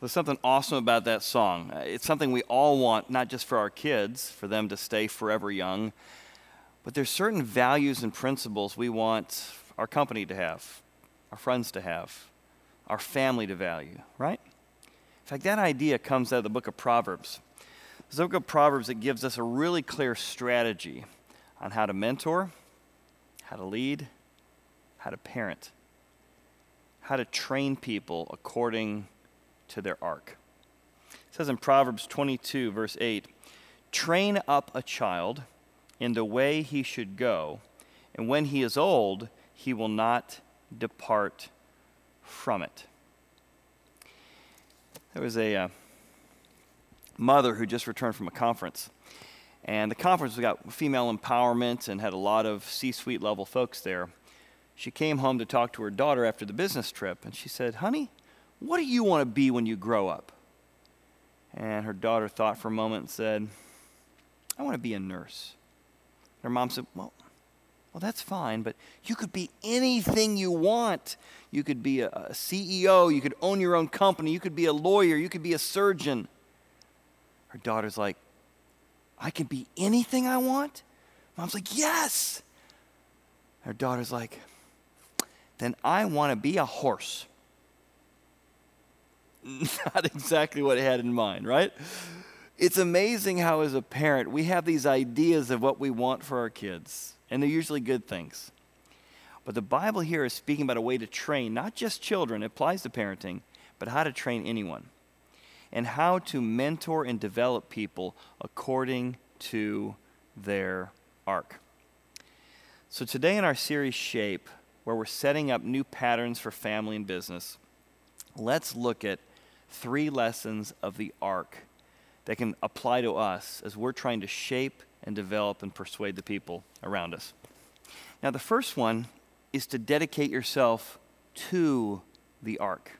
There's something awesome about that song. Uh, It's something we all want, not just for our kids, for them to stay forever young, but there's certain values and principles we want our company to have, our friends to have, our family to value, right? In fact, that idea comes out of the book of Proverbs. The book of Proverbs it gives us a really clear strategy on how to mentor, how to lead, how to parent, how to train people according to their arc. It says in Proverbs 22, verse 8 Train up a child in the way he should go, and when he is old, he will not depart from it. There was a uh, mother who just returned from a conference. And the conference was got female empowerment and had a lot of C suite level folks there. She came home to talk to her daughter after the business trip, and she said, Honey, what do you want to be when you grow up? And her daughter thought for a moment and said, I want to be a nurse. Her mom said, Well, well, that's fine, but you could be anything you want. You could be a, a CEO, you could own your own company, you could be a lawyer, you could be a surgeon. Her daughter's like, I can be anything I want? Mom's like, Yes. Her daughter's like, Then I want to be a horse. Not exactly what I had in mind, right? It's amazing how, as a parent, we have these ideas of what we want for our kids, and they're usually good things. But the Bible here is speaking about a way to train not just children, it applies to parenting, but how to train anyone and how to mentor and develop people according to their arc. So, today in our series Shape, where we're setting up new patterns for family and business, let's look at three lessons of the arc that can apply to us as we're trying to shape and develop and persuade the people around us. Now, the first one is to dedicate yourself to the arc.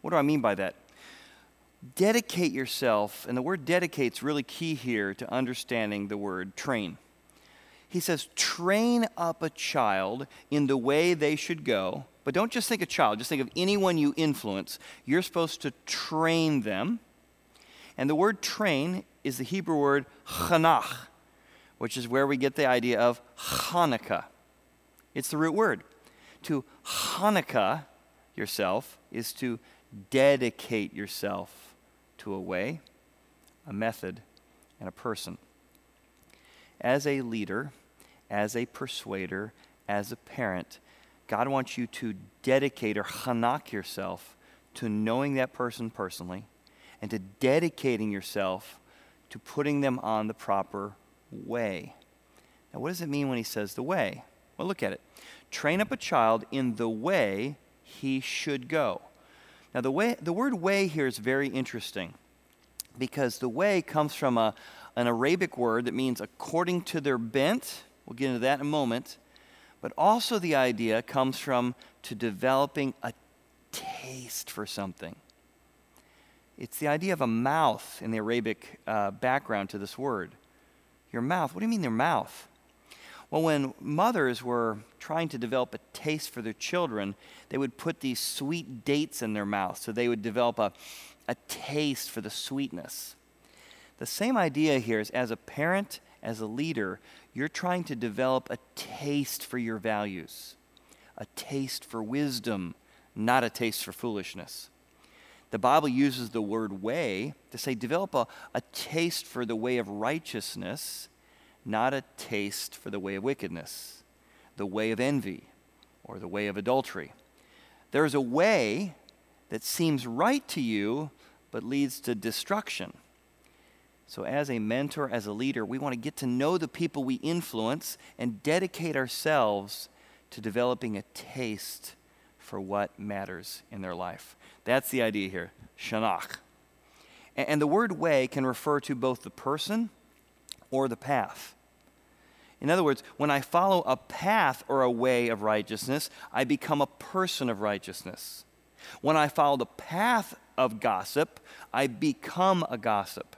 What do I mean by that? Dedicate yourself, and the word dedicate is really key here to understanding the word train. He says, train up a child in the way they should go. But don't just think of child, just think of anyone you influence. You're supposed to train them. And the word train is the Hebrew word chanach, which is where we get the idea of Hanukkah. It's the root word. To Hanukkah yourself is to dedicate yourself to a way, a method, and a person. As a leader, as a persuader, as a parent, God wants you to dedicate or hanak yourself to knowing that person personally and to dedicating yourself to putting them on the proper way. Now, what does it mean when he says the way? Well, look at it. Train up a child in the way he should go. Now, the, way, the word way here is very interesting because the way comes from a, an Arabic word that means according to their bent. We'll get into that in a moment. But also, the idea comes from to developing a taste for something. It's the idea of a mouth in the Arabic uh, background to this word. Your mouth. What do you mean, their mouth? Well, when mothers were trying to develop a taste for their children, they would put these sweet dates in their mouth so they would develop a, a taste for the sweetness. The same idea here is as a parent, as a leader, you're trying to develop a taste for your values, a taste for wisdom, not a taste for foolishness. The Bible uses the word way to say develop a, a taste for the way of righteousness, not a taste for the way of wickedness, the way of envy, or the way of adultery. There's a way that seems right to you, but leads to destruction. So, as a mentor, as a leader, we want to get to know the people we influence and dedicate ourselves to developing a taste for what matters in their life. That's the idea here, shanach. And the word way can refer to both the person or the path. In other words, when I follow a path or a way of righteousness, I become a person of righteousness. When I follow the path of gossip, I become a gossip.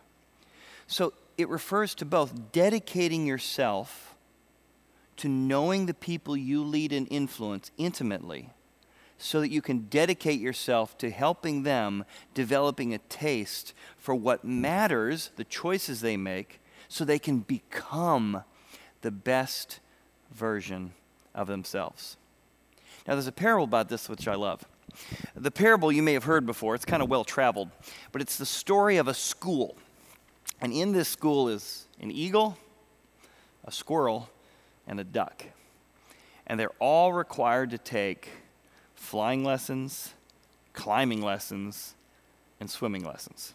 So it refers to both dedicating yourself to knowing the people you lead and influence intimately so that you can dedicate yourself to helping them developing a taste for what matters, the choices they make, so they can become the best version of themselves. Now, there's a parable about this which I love. The parable you may have heard before, it's kind of well traveled, but it's the story of a school. And in this school is an eagle, a squirrel, and a duck. And they're all required to take flying lessons, climbing lessons, and swimming lessons.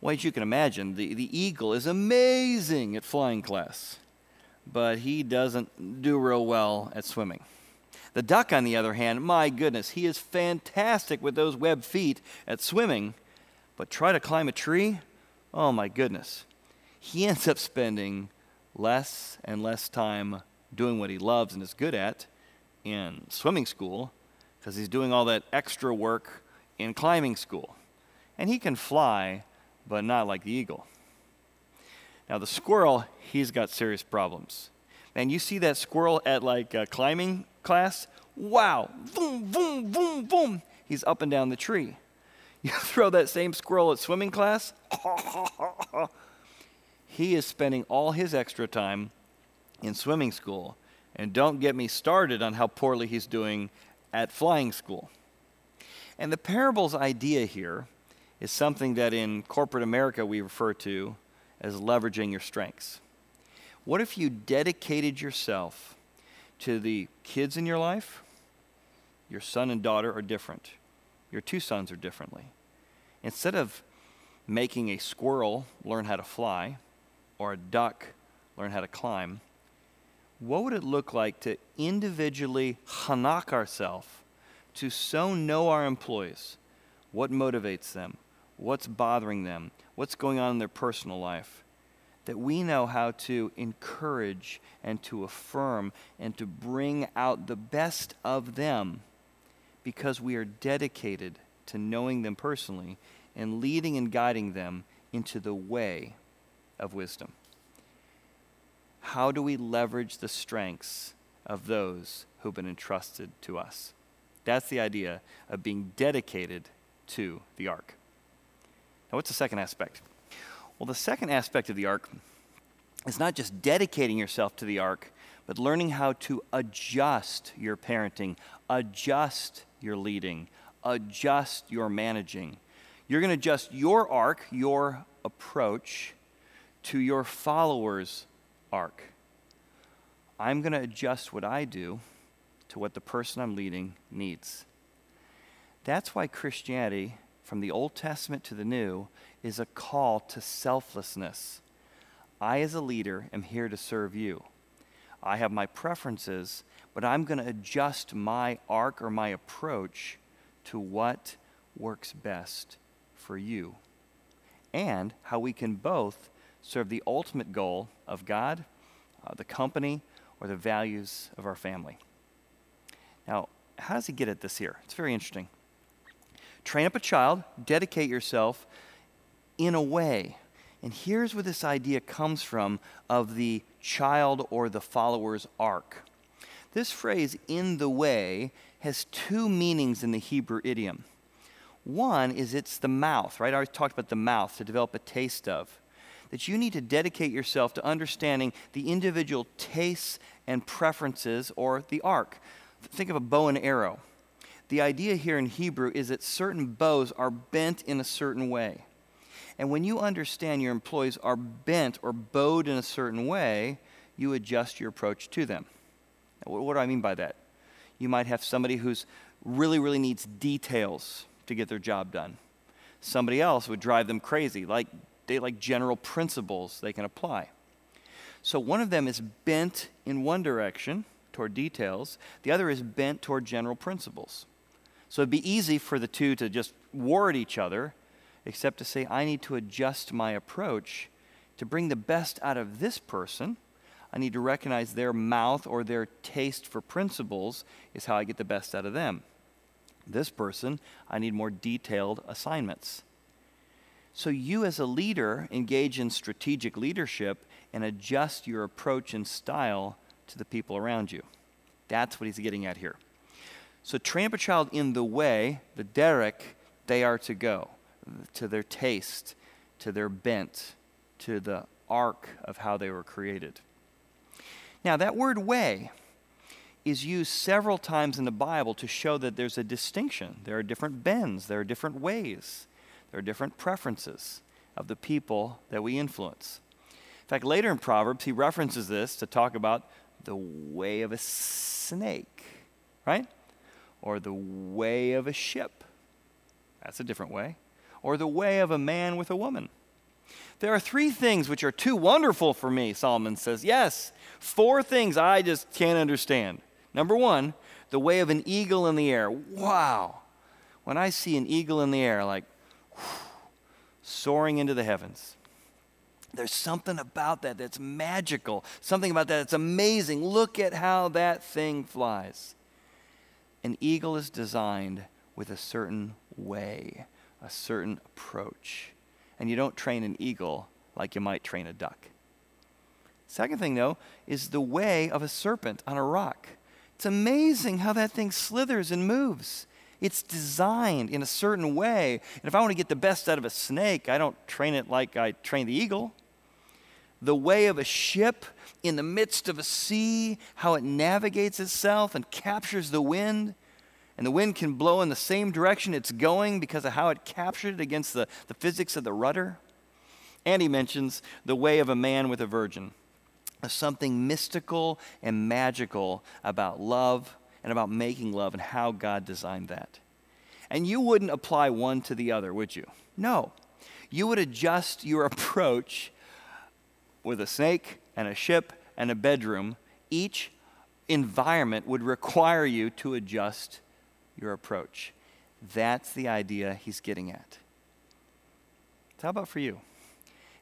Well, as you can imagine, the, the eagle is amazing at flying class, but he doesn't do real well at swimming. The duck, on the other hand, my goodness, he is fantastic with those web feet at swimming, but try to climb a tree? Oh my goodness. He ends up spending less and less time doing what he loves and is good at in swimming school because he's doing all that extra work in climbing school. And he can fly, but not like the eagle. Now, the squirrel, he's got serious problems. And you see that squirrel at like a climbing class? Wow, boom, boom, boom, boom. He's up and down the tree. You throw that same squirrel at swimming class, he is spending all his extra time in swimming school. And don't get me started on how poorly he's doing at flying school. And the parable's idea here is something that in corporate America we refer to as leveraging your strengths. What if you dedicated yourself to the kids in your life? Your son and daughter are different. Your two sons are differently. Instead of making a squirrel learn how to fly or a duck learn how to climb, what would it look like to individually hanak ourselves to so know our employees, what motivates them, what's bothering them, what's going on in their personal life, that we know how to encourage and to affirm and to bring out the best of them because we are dedicated to knowing them personally and leading and guiding them into the way of wisdom. How do we leverage the strengths of those who've been entrusted to us? That's the idea of being dedicated to the arc. Now, what's the second aspect? Well, the second aspect of the arc is not just dedicating yourself to the arc, but learning how to adjust your parenting, adjust your leading, adjust your managing. You're going to adjust your arc, your approach, to your followers' arc. I'm going to adjust what I do to what the person I'm leading needs. That's why Christianity, from the Old Testament to the New, is a call to selflessness. I, as a leader, am here to serve you. I have my preferences, but I'm going to adjust my arc or my approach to what works best for you and how we can both serve the ultimate goal of God, uh, the company, or the values of our family. Now, how does he get at this here? It's very interesting. Train up a child, dedicate yourself in a way. And here's where this idea comes from of the child or the follower's arc. This phrase, in the way, has two meanings in the Hebrew idiom. One is it's the mouth, right? I already talked about the mouth to develop a taste of that you need to dedicate yourself to understanding the individual tastes and preferences or the arc. Think of a bow and arrow. The idea here in Hebrew is that certain bows are bent in a certain way. And when you understand your employees are bent or bowed in a certain way, you adjust your approach to them. What do I mean by that? You might have somebody who's really, really needs details to get their job done. Somebody else would drive them crazy, like they like general principles they can apply. So one of them is bent in one direction toward details, the other is bent toward general principles. So it'd be easy for the two to just war at each other, except to say, I need to adjust my approach to bring the best out of this person. I need to recognize their mouth or their taste for principles is how I get the best out of them. This person, I need more detailed assignments. So, you as a leader engage in strategic leadership and adjust your approach and style to the people around you. That's what he's getting at here. So train up a child in the way, the derek, they are to go, to their taste, to their bent, to the arc of how they were created. Now, that word way is used several times in the Bible to show that there's a distinction. There are different bends, there are different ways, there are different preferences of the people that we influence. In fact, later in Proverbs, he references this to talk about the way of a snake, right? Or the way of a ship. That's a different way. Or the way of a man with a woman. There are three things which are too wonderful for me, Solomon says. Yes, four things I just can't understand. Number one, the way of an eagle in the air. Wow. When I see an eagle in the air, like whew, soaring into the heavens, there's something about that that's magical, something about that that's amazing. Look at how that thing flies. An eagle is designed with a certain way, a certain approach. And you don't train an eagle like you might train a duck. Second thing, though, is the way of a serpent on a rock. It's amazing how that thing slithers and moves. It's designed in a certain way. And if I want to get the best out of a snake, I don't train it like I train the eagle. The way of a ship in the midst of a sea, how it navigates itself and captures the wind. And the wind can blow in the same direction it's going because of how it captured it against the, the physics of the rudder. And he mentions the way of a man with a virgin something mystical and magical about love and about making love and how God designed that. And you wouldn't apply one to the other, would you? No. You would adjust your approach with a snake and a ship and a bedroom. Each environment would require you to adjust your approach. That's the idea he's getting at. So how about for you?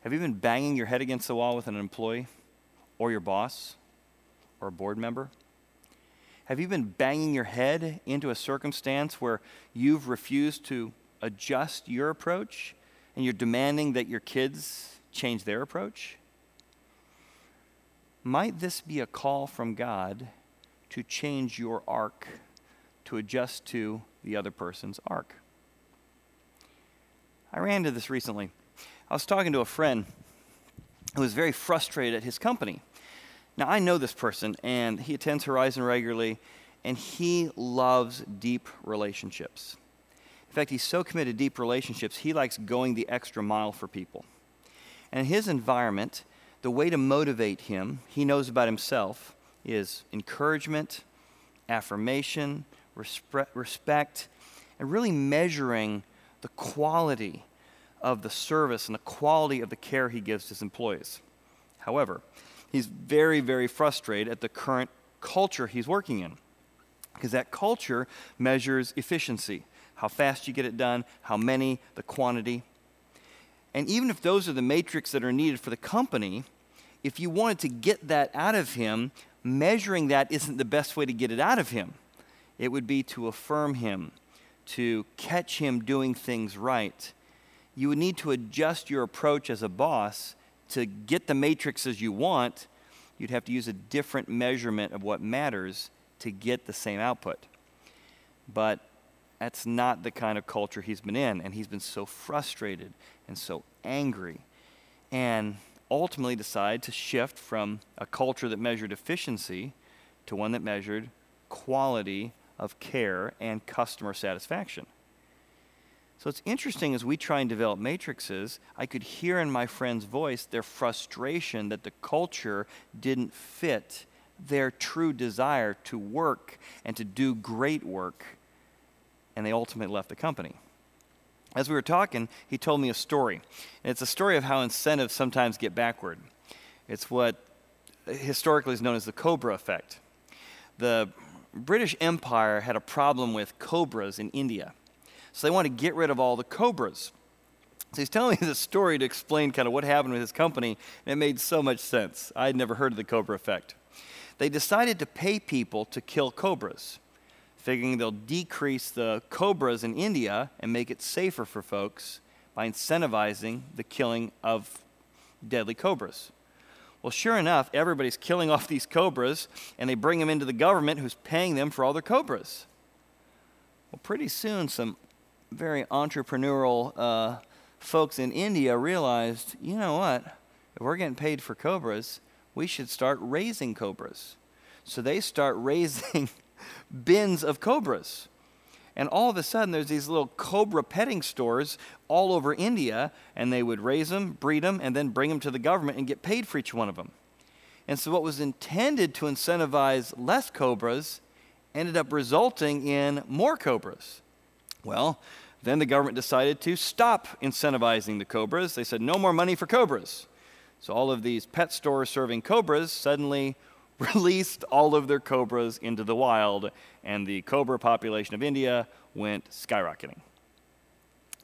Have you been banging your head against the wall with an employee? or your boss or a board member? Have you been banging your head into a circumstance where you've refused to adjust your approach and you're demanding that your kids change their approach? Might this be a call from God to change your arc to adjust to the other person's arc? I ran into this recently. I was talking to a friend who was very frustrated at his company. Now, I know this person, and he attends Horizon regularly, and he loves deep relationships. In fact, he's so committed to deep relationships, he likes going the extra mile for people. And in his environment, the way to motivate him, he knows about himself, is encouragement, affirmation, respect, and really measuring the quality of the service and the quality of the care he gives his employees. However, he's very, very frustrated at the current culture he's working in because that culture measures efficiency how fast you get it done, how many, the quantity. And even if those are the metrics that are needed for the company, if you wanted to get that out of him, measuring that isn't the best way to get it out of him. It would be to affirm him, to catch him doing things right, you would need to adjust your approach as a boss to get the matrices you want. You'd have to use a different measurement of what matters to get the same output. But that's not the kind of culture he's been in, and he's been so frustrated and so angry. And ultimately decided to shift from a culture that measured efficiency to one that measured quality of care and customer satisfaction. So it's interesting as we try and develop matrices, I could hear in my friend's voice their frustration that the culture didn't fit their true desire to work and to do great work, and they ultimately left the company. As we were talking, he told me a story. And it's a story of how incentives sometimes get backward. It's what historically is known as the Cobra effect. The British Empire had a problem with cobras in India. So they want to get rid of all the cobras. So he's telling me this story to explain kind of what happened with his company, and it made so much sense. I had never heard of the cobra effect. They decided to pay people to kill cobras, figuring they'll decrease the cobras in India and make it safer for folks by incentivizing the killing of deadly cobras. Well, sure enough, everybody's killing off these cobras, and they bring them into the government who's paying them for all their cobras. Well, pretty soon, some very entrepreneurial uh, folks in India realized you know what? If we're getting paid for cobras, we should start raising cobras. So they start raising bins of cobras. And all of a sudden, there's these little cobra petting stores all over India, and they would raise them, breed them, and then bring them to the government and get paid for each one of them. And so, what was intended to incentivize less cobras ended up resulting in more cobras. Well, then the government decided to stop incentivizing the cobras. They said, no more money for cobras. So all of these pet stores serving cobras suddenly released all of their cobras into the wild, and the cobra population of India went skyrocketing.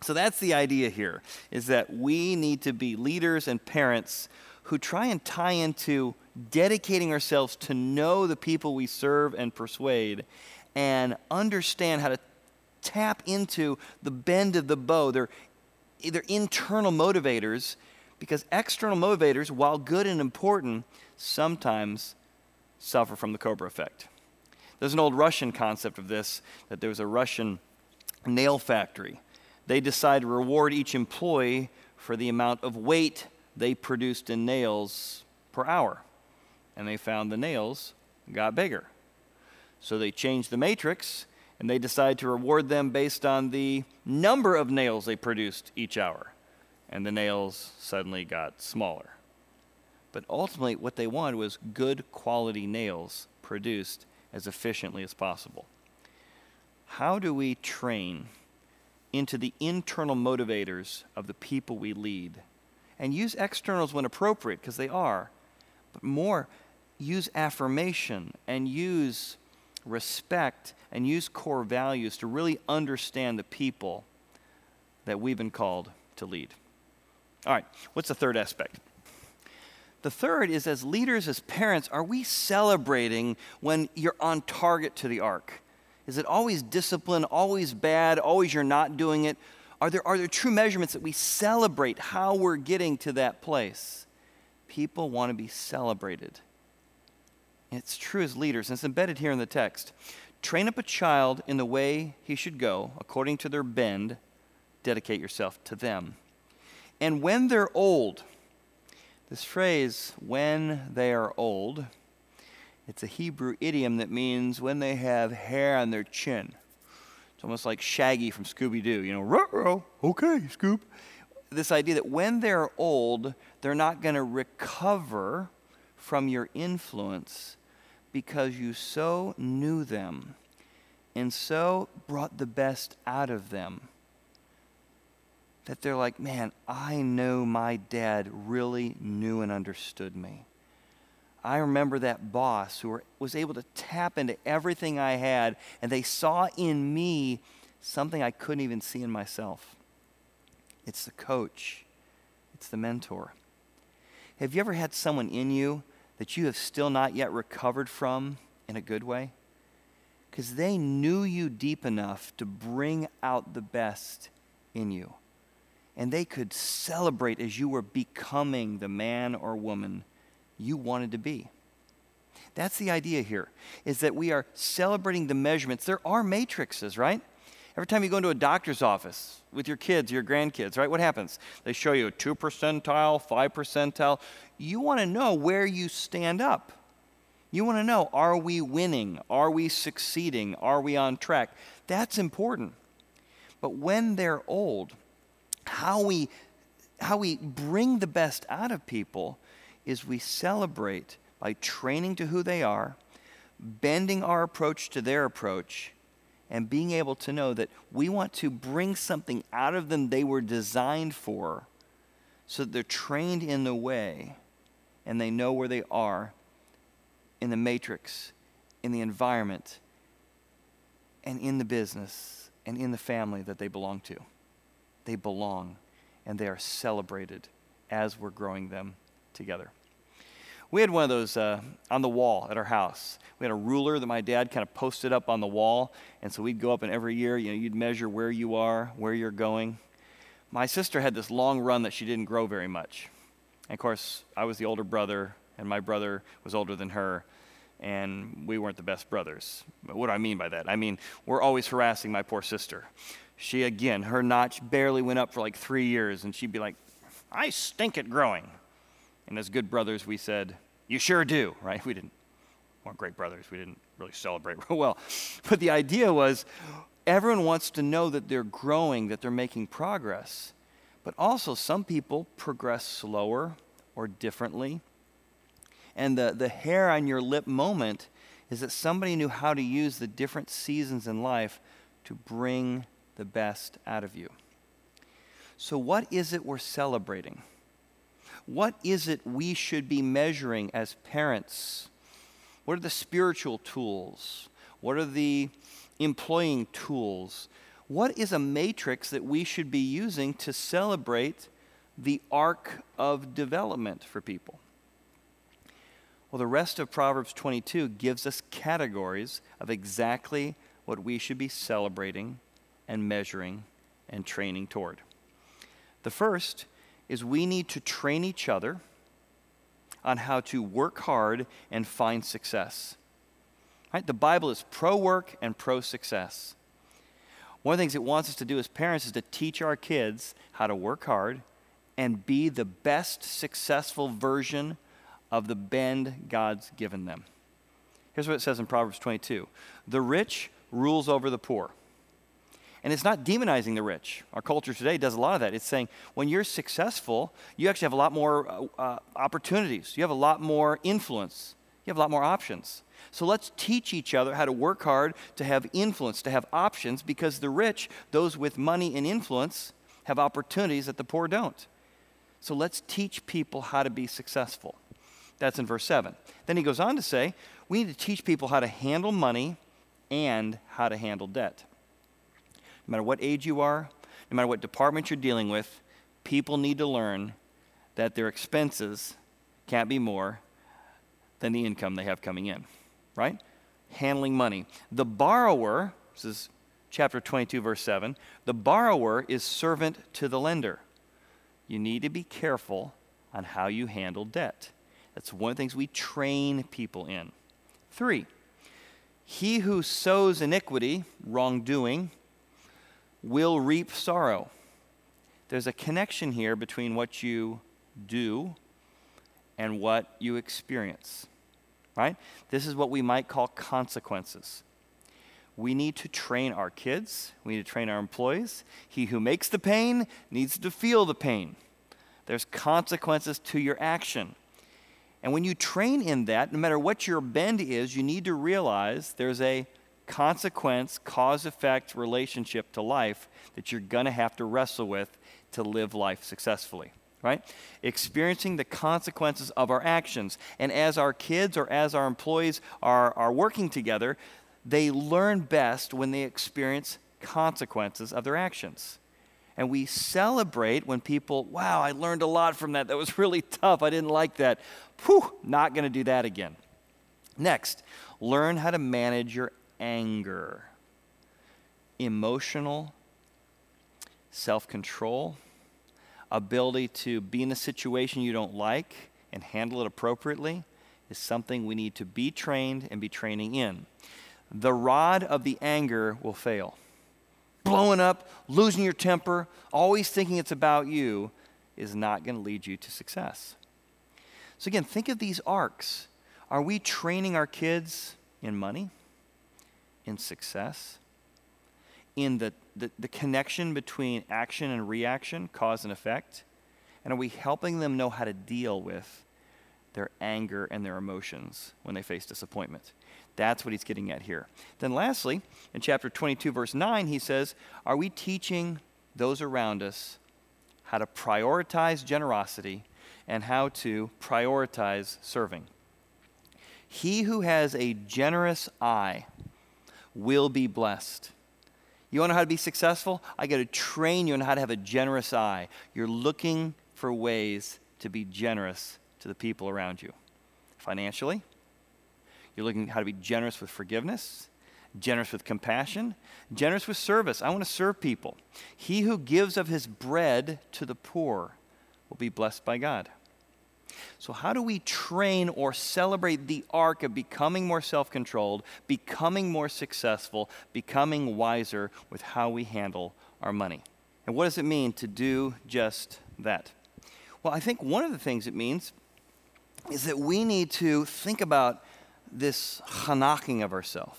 So that's the idea here is that we need to be leaders and parents who try and tie into dedicating ourselves to know the people we serve and persuade and understand how to tap into the bend of the bow. They're internal motivators, because external motivators, while good and important, sometimes suffer from the Cobra effect. There's an old Russian concept of this that there was a Russian nail factory. They decided to reward each employee for the amount of weight they produced in nails per hour. And they found the nails got bigger. So they changed the matrix and they decided to reward them based on the number of nails they produced each hour. And the nails suddenly got smaller. But ultimately, what they wanted was good quality nails produced as efficiently as possible. How do we train into the internal motivators of the people we lead? And use externals when appropriate, because they are, but more, use affirmation and use respect and use core values to really understand the people that we've been called to lead. All right, what's the third aspect? The third is as leaders, as parents, are we celebrating when you're on target to the arc? Is it always discipline, always bad, always you're not doing it? Are there, are there true measurements that we celebrate how we're getting to that place? People want to be celebrated. It's true as leaders, and it's embedded here in the text. Train up a child in the way he should go, according to their bend, dedicate yourself to them. And when they're old, this phrase, when they are old, it's a Hebrew idiom that means when they have hair on their chin. It's almost like Shaggy from Scooby Doo, you know, ruh okay, Scoop. This idea that when they're old, they're not going to recover from your influence because you so knew them and so brought the best out of them that they're like, man, I know my dad really knew and understood me. I remember that boss who was able to tap into everything I had, and they saw in me something I couldn't even see in myself. It's the coach, it's the mentor. Have you ever had someone in you that you have still not yet recovered from in a good way? Because they knew you deep enough to bring out the best in you. And they could celebrate as you were becoming the man or woman you wanted to be. That's the idea here, is that we are celebrating the measurements. There are matrices, right? Every time you go into a doctor's office with your kids, your grandkids, right? What happens? They show you a 2 percentile, 5 percentile you want to know where you stand up. You want to know are we winning? Are we succeeding? Are we on track? That's important. But when they're old, how we, how we bring the best out of people is we celebrate by training to who they are, bending our approach to their approach, and being able to know that we want to bring something out of them they were designed for so that they're trained in the way and they know where they are in the matrix, in the environment, and in the business, and in the family that they belong to. They belong, and they are celebrated as we're growing them together. We had one of those uh, on the wall at our house. We had a ruler that my dad kind of posted up on the wall, and so we'd go up and every year, you know, you'd measure where you are, where you're going. My sister had this long run that she didn't grow very much. And of course, I was the older brother, and my brother was older than her. and we weren't the best brothers. What do I mean by that? I mean, we're always harassing my poor sister. She, again, her notch barely went up for like three years, and she'd be like, I stink at growing. And as good brothers, we said, You sure do, right? We didn't, weren't great brothers. We didn't really celebrate real well. But the idea was everyone wants to know that they're growing, that they're making progress. But also, some people progress slower or differently. And the, the hair on your lip moment is that somebody knew how to use the different seasons in life to bring the best out of you. So, what is it we're celebrating? What is it we should be measuring as parents? What are the spiritual tools? What are the employing tools? What is a matrix that we should be using to celebrate the arc of development for people? Well, the rest of Proverbs 22 gives us categories of exactly what we should be celebrating and measuring and training toward. The first is we need to train each other on how to work hard and find success. Right? The Bible is pro work and pro success. One of the things it wants us to do as parents is to teach our kids how to work hard and be the best successful version of the bend God's given them. Here's what it says in Proverbs 22 The rich rules over the poor. And it's not demonizing the rich. Our culture today does a lot of that. It's saying when you're successful, you actually have a lot more uh, uh, opportunities, you have a lot more influence, you have a lot more options. So let's teach each other how to work hard, to have influence, to have options, because the rich, those with money and influence, have opportunities that the poor don't. So let's teach people how to be successful. That's in verse 7. Then he goes on to say, we need to teach people how to handle money and how to handle debt. No matter what age you are, no matter what department you're dealing with, people need to learn that their expenses can't be more than the income they have coming in, right? Handling money. The borrower, this is chapter 22, verse 7, the borrower is servant to the lender. You need to be careful on how you handle debt. That's one of the things we train people in. Three, he who sows iniquity, wrongdoing, will reap sorrow. There's a connection here between what you do and what you experience. Right? This is what we might call consequences. We need to train our kids, we need to train our employees. He who makes the pain needs to feel the pain. There's consequences to your action. And when you train in that, no matter what your bend is, you need to realize there's a consequence, cause effect relationship to life that you're going to have to wrestle with to live life successfully, right? Experiencing the consequences of our actions. And as our kids or as our employees are, are working together, they learn best when they experience consequences of their actions. And we celebrate when people, wow, I learned a lot from that. That was really tough. I didn't like that. Whew, not going to do that again. Next, learn how to manage your anger, emotional self control, ability to be in a situation you don't like and handle it appropriately is something we need to be trained and be training in. The rod of the anger will fail. Blowing up, losing your temper, always thinking it's about you is not going to lead you to success. So, again, think of these arcs. Are we training our kids in money? In success, in the, the, the connection between action and reaction, cause and effect? And are we helping them know how to deal with their anger and their emotions when they face disappointment? That's what he's getting at here. Then, lastly, in chapter 22, verse 9, he says, Are we teaching those around us how to prioritize generosity and how to prioritize serving? He who has a generous eye will be blessed. You want to know how to be successful? I got to train you on how to have a generous eye. You're looking for ways to be generous to the people around you. Financially, you're looking how to be generous with forgiveness, generous with compassion, generous with service. I want to serve people. He who gives of his bread to the poor will be blessed by God. So, how do we train or celebrate the arc of becoming more self controlled, becoming more successful, becoming wiser with how we handle our money? And what does it mean to do just that? Well, I think one of the things it means is that we need to think about this hanaching of ourselves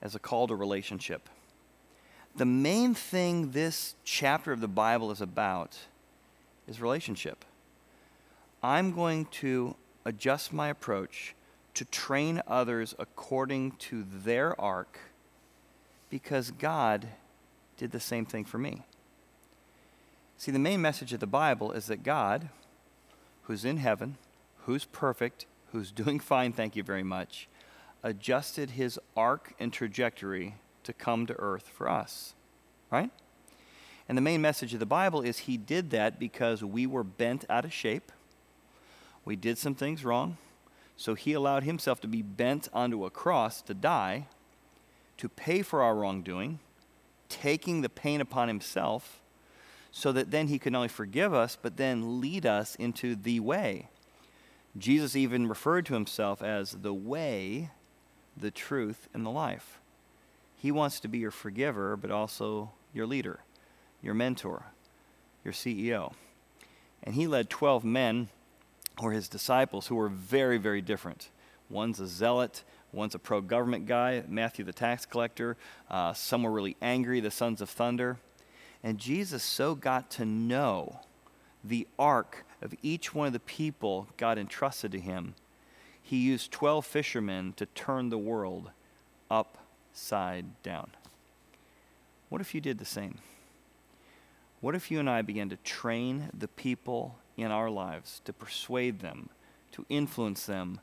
as a call to relationship. The main thing this chapter of the Bible is about is relationship. I'm going to adjust my approach to train others according to their arc because God did the same thing for me. See, the main message of the Bible is that God, who's in heaven, who's perfect, who's doing fine, thank you very much, adjusted his arc and trajectory to come to earth for us. Right? And the main message of the Bible is he did that because we were bent out of shape. We did some things wrong. So he allowed himself to be bent onto a cross to die, to pay for our wrongdoing, taking the pain upon himself, so that then he could not only forgive us, but then lead us into the way. Jesus even referred to himself as the way, the truth, and the life. He wants to be your forgiver, but also your leader, your mentor, your CEO. And he led 12 men, or his disciples, who were very, very different. One's a zealot, one's a pro government guy, Matthew the tax collector. Uh, some were really angry, the sons of thunder. And Jesus so got to know the arc of each one of the people God entrusted to him. He used 12 fishermen to turn the world upside down. What if you did the same? What if you and I began to train the people in our lives, to persuade them, to influence them,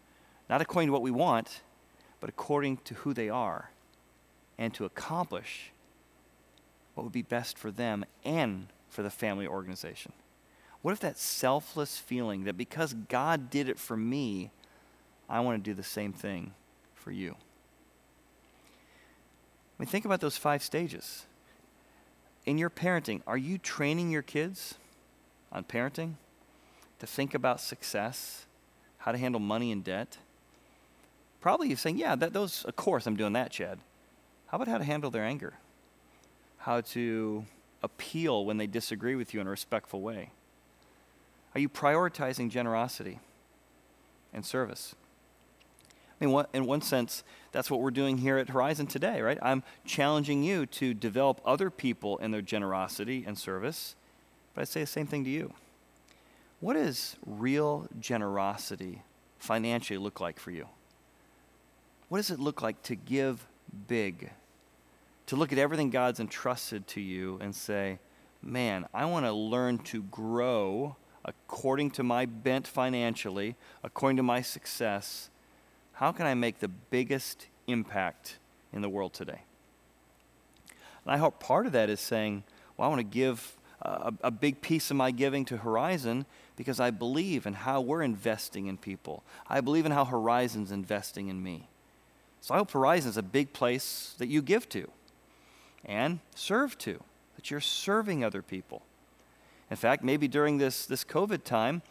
not according to what we want, but according to who they are, and to accomplish what would be best for them and for the family organization? What if that selfless feeling that because God did it for me, I want to do the same thing for you? I mean, think about those five stages in your parenting, are you training your kids on parenting to think about success, how to handle money and debt? Probably you're saying, yeah, that, those, of course, I'm doing that, Chad. How about how to handle their anger? How to appeal when they disagree with you in a respectful way? Are you prioritizing generosity and service? I mean, in one sense, that's what we're doing here at Horizon today, right? I'm challenging you to develop other people in their generosity and service, but I say the same thing to you. What does real generosity financially look like for you? What does it look like to give big? To look at everything God's entrusted to you and say, man, I want to learn to grow according to my bent financially, according to my success how can I make the biggest impact in the world today? And I hope part of that is saying, well, I want to give a, a, big piece of my giving to Horizon because I believe in how we're investing in people. I believe in how Horizon's investing in me. So I hope Horizon's a big place that you give to and serve to, that you're serving other people. In fact, maybe during this, this COVID time,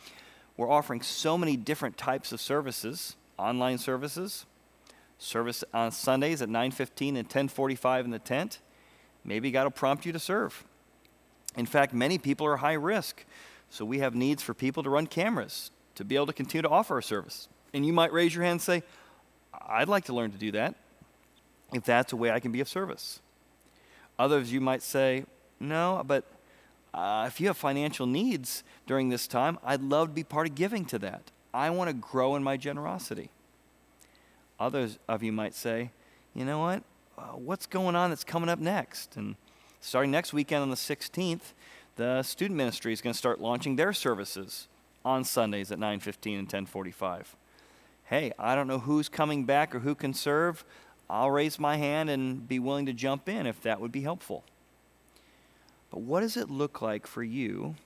we're offering so many different types of services online services, service on Sundays at 9:15 and 10:45 in the tent. Maybe God will prompt you to serve. In fact, many people are high risk, so we have needs for people to run cameras to be able to continue to offer our service. And you might raise your hand and say, "I'd like to learn to do that." If that's a way I can be of service. Others you might say, "No, but uh, if you have financial needs during this time, I'd love to be part of giving to that. I want to grow in my generosity. Others of you might say, you know what? Uh, what's going on that's coming up next? And starting next weekend on the 16th, the student ministry is going to start launching their services on Sundays at 9:15 and 10:45. Hey, I don't know who's coming back or who can serve. I'll raise my hand and be willing to jump in if that would be helpful. But what does it look like for you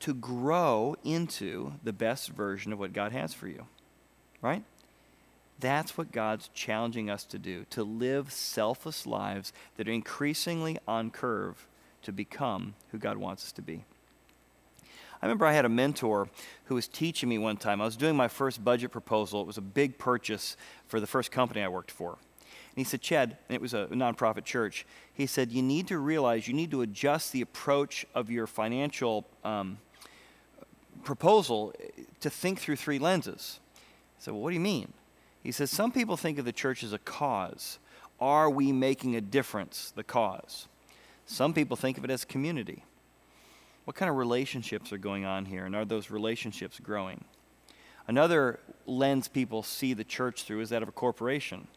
to grow into the best version of what God has for you. Right? That's what God's challenging us to do to live selfless lives that are increasingly on curve to become who God wants us to be. I remember I had a mentor who was teaching me one time. I was doing my first budget proposal. It was a big purchase for the first company I worked for. And he said, Chad, and it was a nonprofit church, he said, you need to realize you need to adjust the approach of your financial um, proposal to think through three lenses. I said, well, what do you mean? He says, some people think of the church as a cause. Are we making a difference? The cause. Some people think of it as community. What kind of relationships are going on here, and are those relationships growing? Another lens people see the church through is that of a corporation.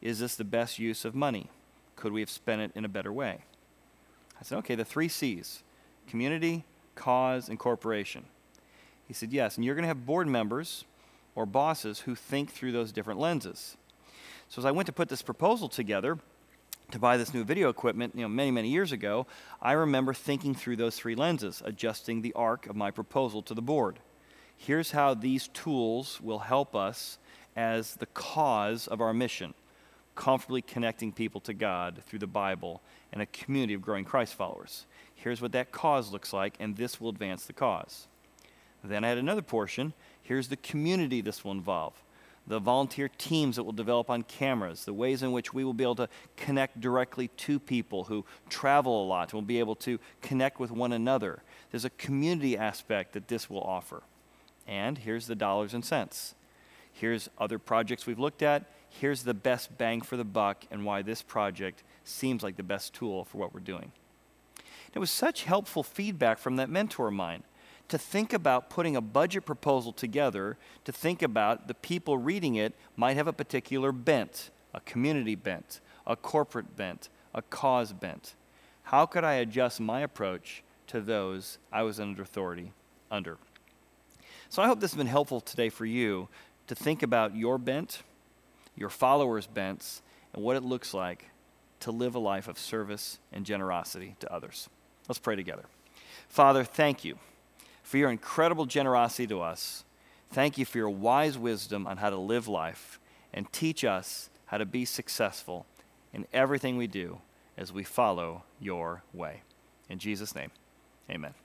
Is this the best use of money? Could we have spent it in a better way? I said, okay, the three C's community, cause, and corporation. He said, yes, and you're going to have board members or bosses who think through those different lenses. So as I went to put this proposal together to buy this new video equipment, you know, many, many years ago, I remember thinking through those three lenses, adjusting the arc of my proposal to the board. Here's how these tools will help us as the cause of our mission comfortably connecting people to God through the Bible and a community of growing Christ followers. Here's what that cause looks like, and this will advance the cause. Then I had another portion. Here's the community this will involve the volunteer teams that will develop on cameras, the ways in which we will be able to connect directly to people who travel a lot will be able to connect with one another. There's a community aspect that this will offer. And here's the dollars and cents. Here's other projects we've looked at here's the best bang for the buck and why this project seems like the best tool for what we're doing. It was such helpful feedback from that mentor of mine to think about putting a budget proposal together, to think about the people reading it might have a particular bent, a community bent, a corporate bent, a cause bent. How could I adjust my approach to those I was under authority under? So I hope this has been helpful today for you to think about your bent your followers' bents, and what it looks like to live a life of service and generosity to others. Let's pray together. Father, thank you for your incredible generosity to us. Thank you for your wise wisdom on how to live life and teach us how to be successful in everything we do as we follow your way. In Jesus' name, amen.